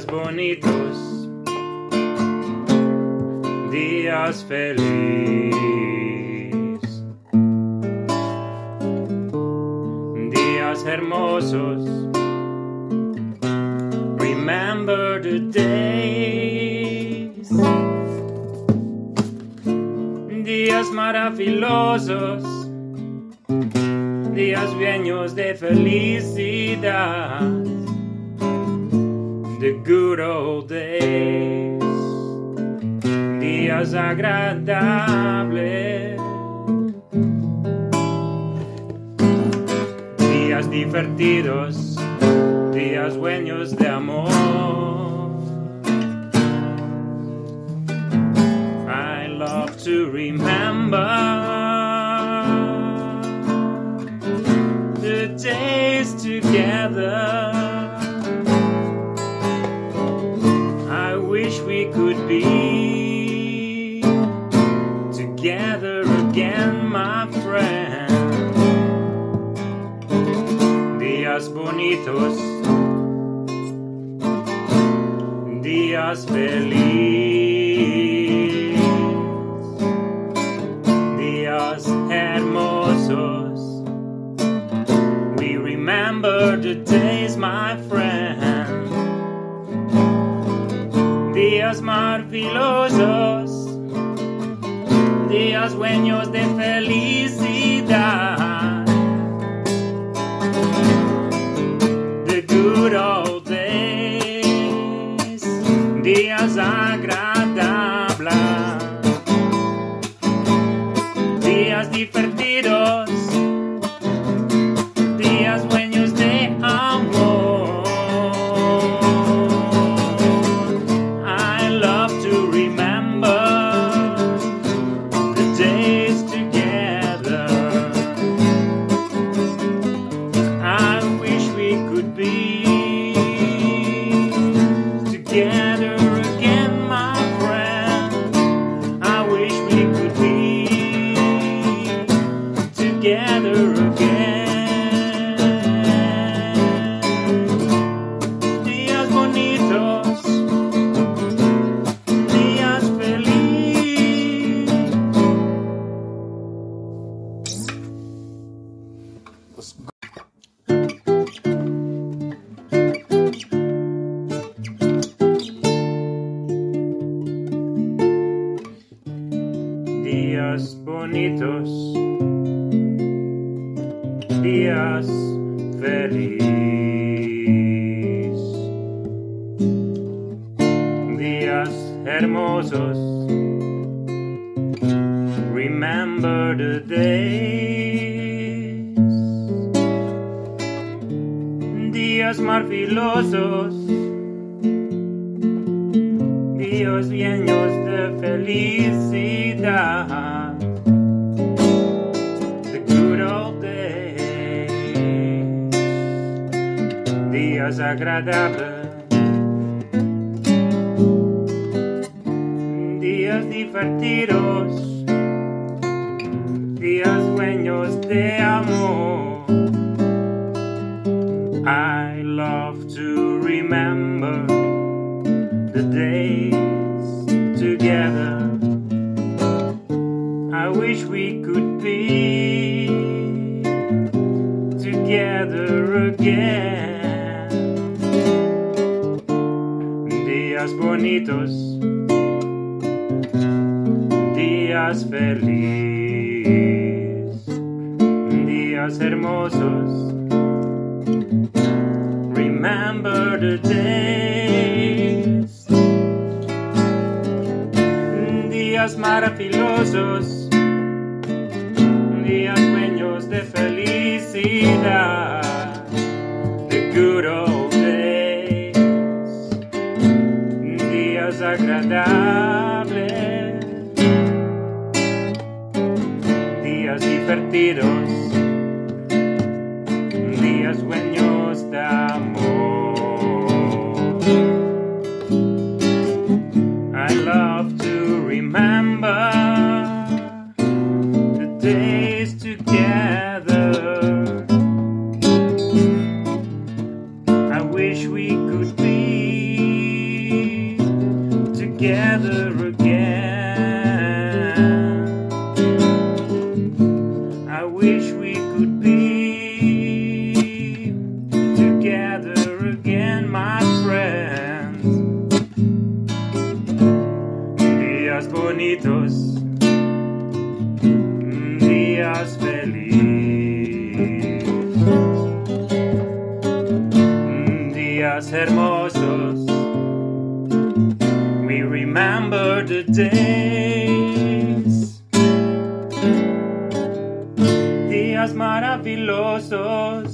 días bonitos, días felices, días hermosos. Remember the days, días maravillosos, días llenos de felicidad The good old days días agradables, días divertidos, días buenos de amor. I love to remember the days together. Together again, my friend. Días bonitos, días feliz, días hermosos. We remember the days, my friend días maravillosos, días dueños de felicidad. The good old days, días agradables, días divertidos, Días bonitos, días feliz. días hermosos. Remember the days, días maravillosos, días llenos de felicidad. The good old days, días agradables. días divertidos, días dueños de amor. I love to remember the days together. I wish we could be together again. Días bonitos días feliz, días hermosos. Remember the days, días maravillosos, días dueños de felicidad. The good old days, días agradables días divertidos, días dueños de amor. I love to remember the days together. I wish we could be together again. I wish. Días bonitos, días felices, días hermosos. We remember the days, días maravillosos.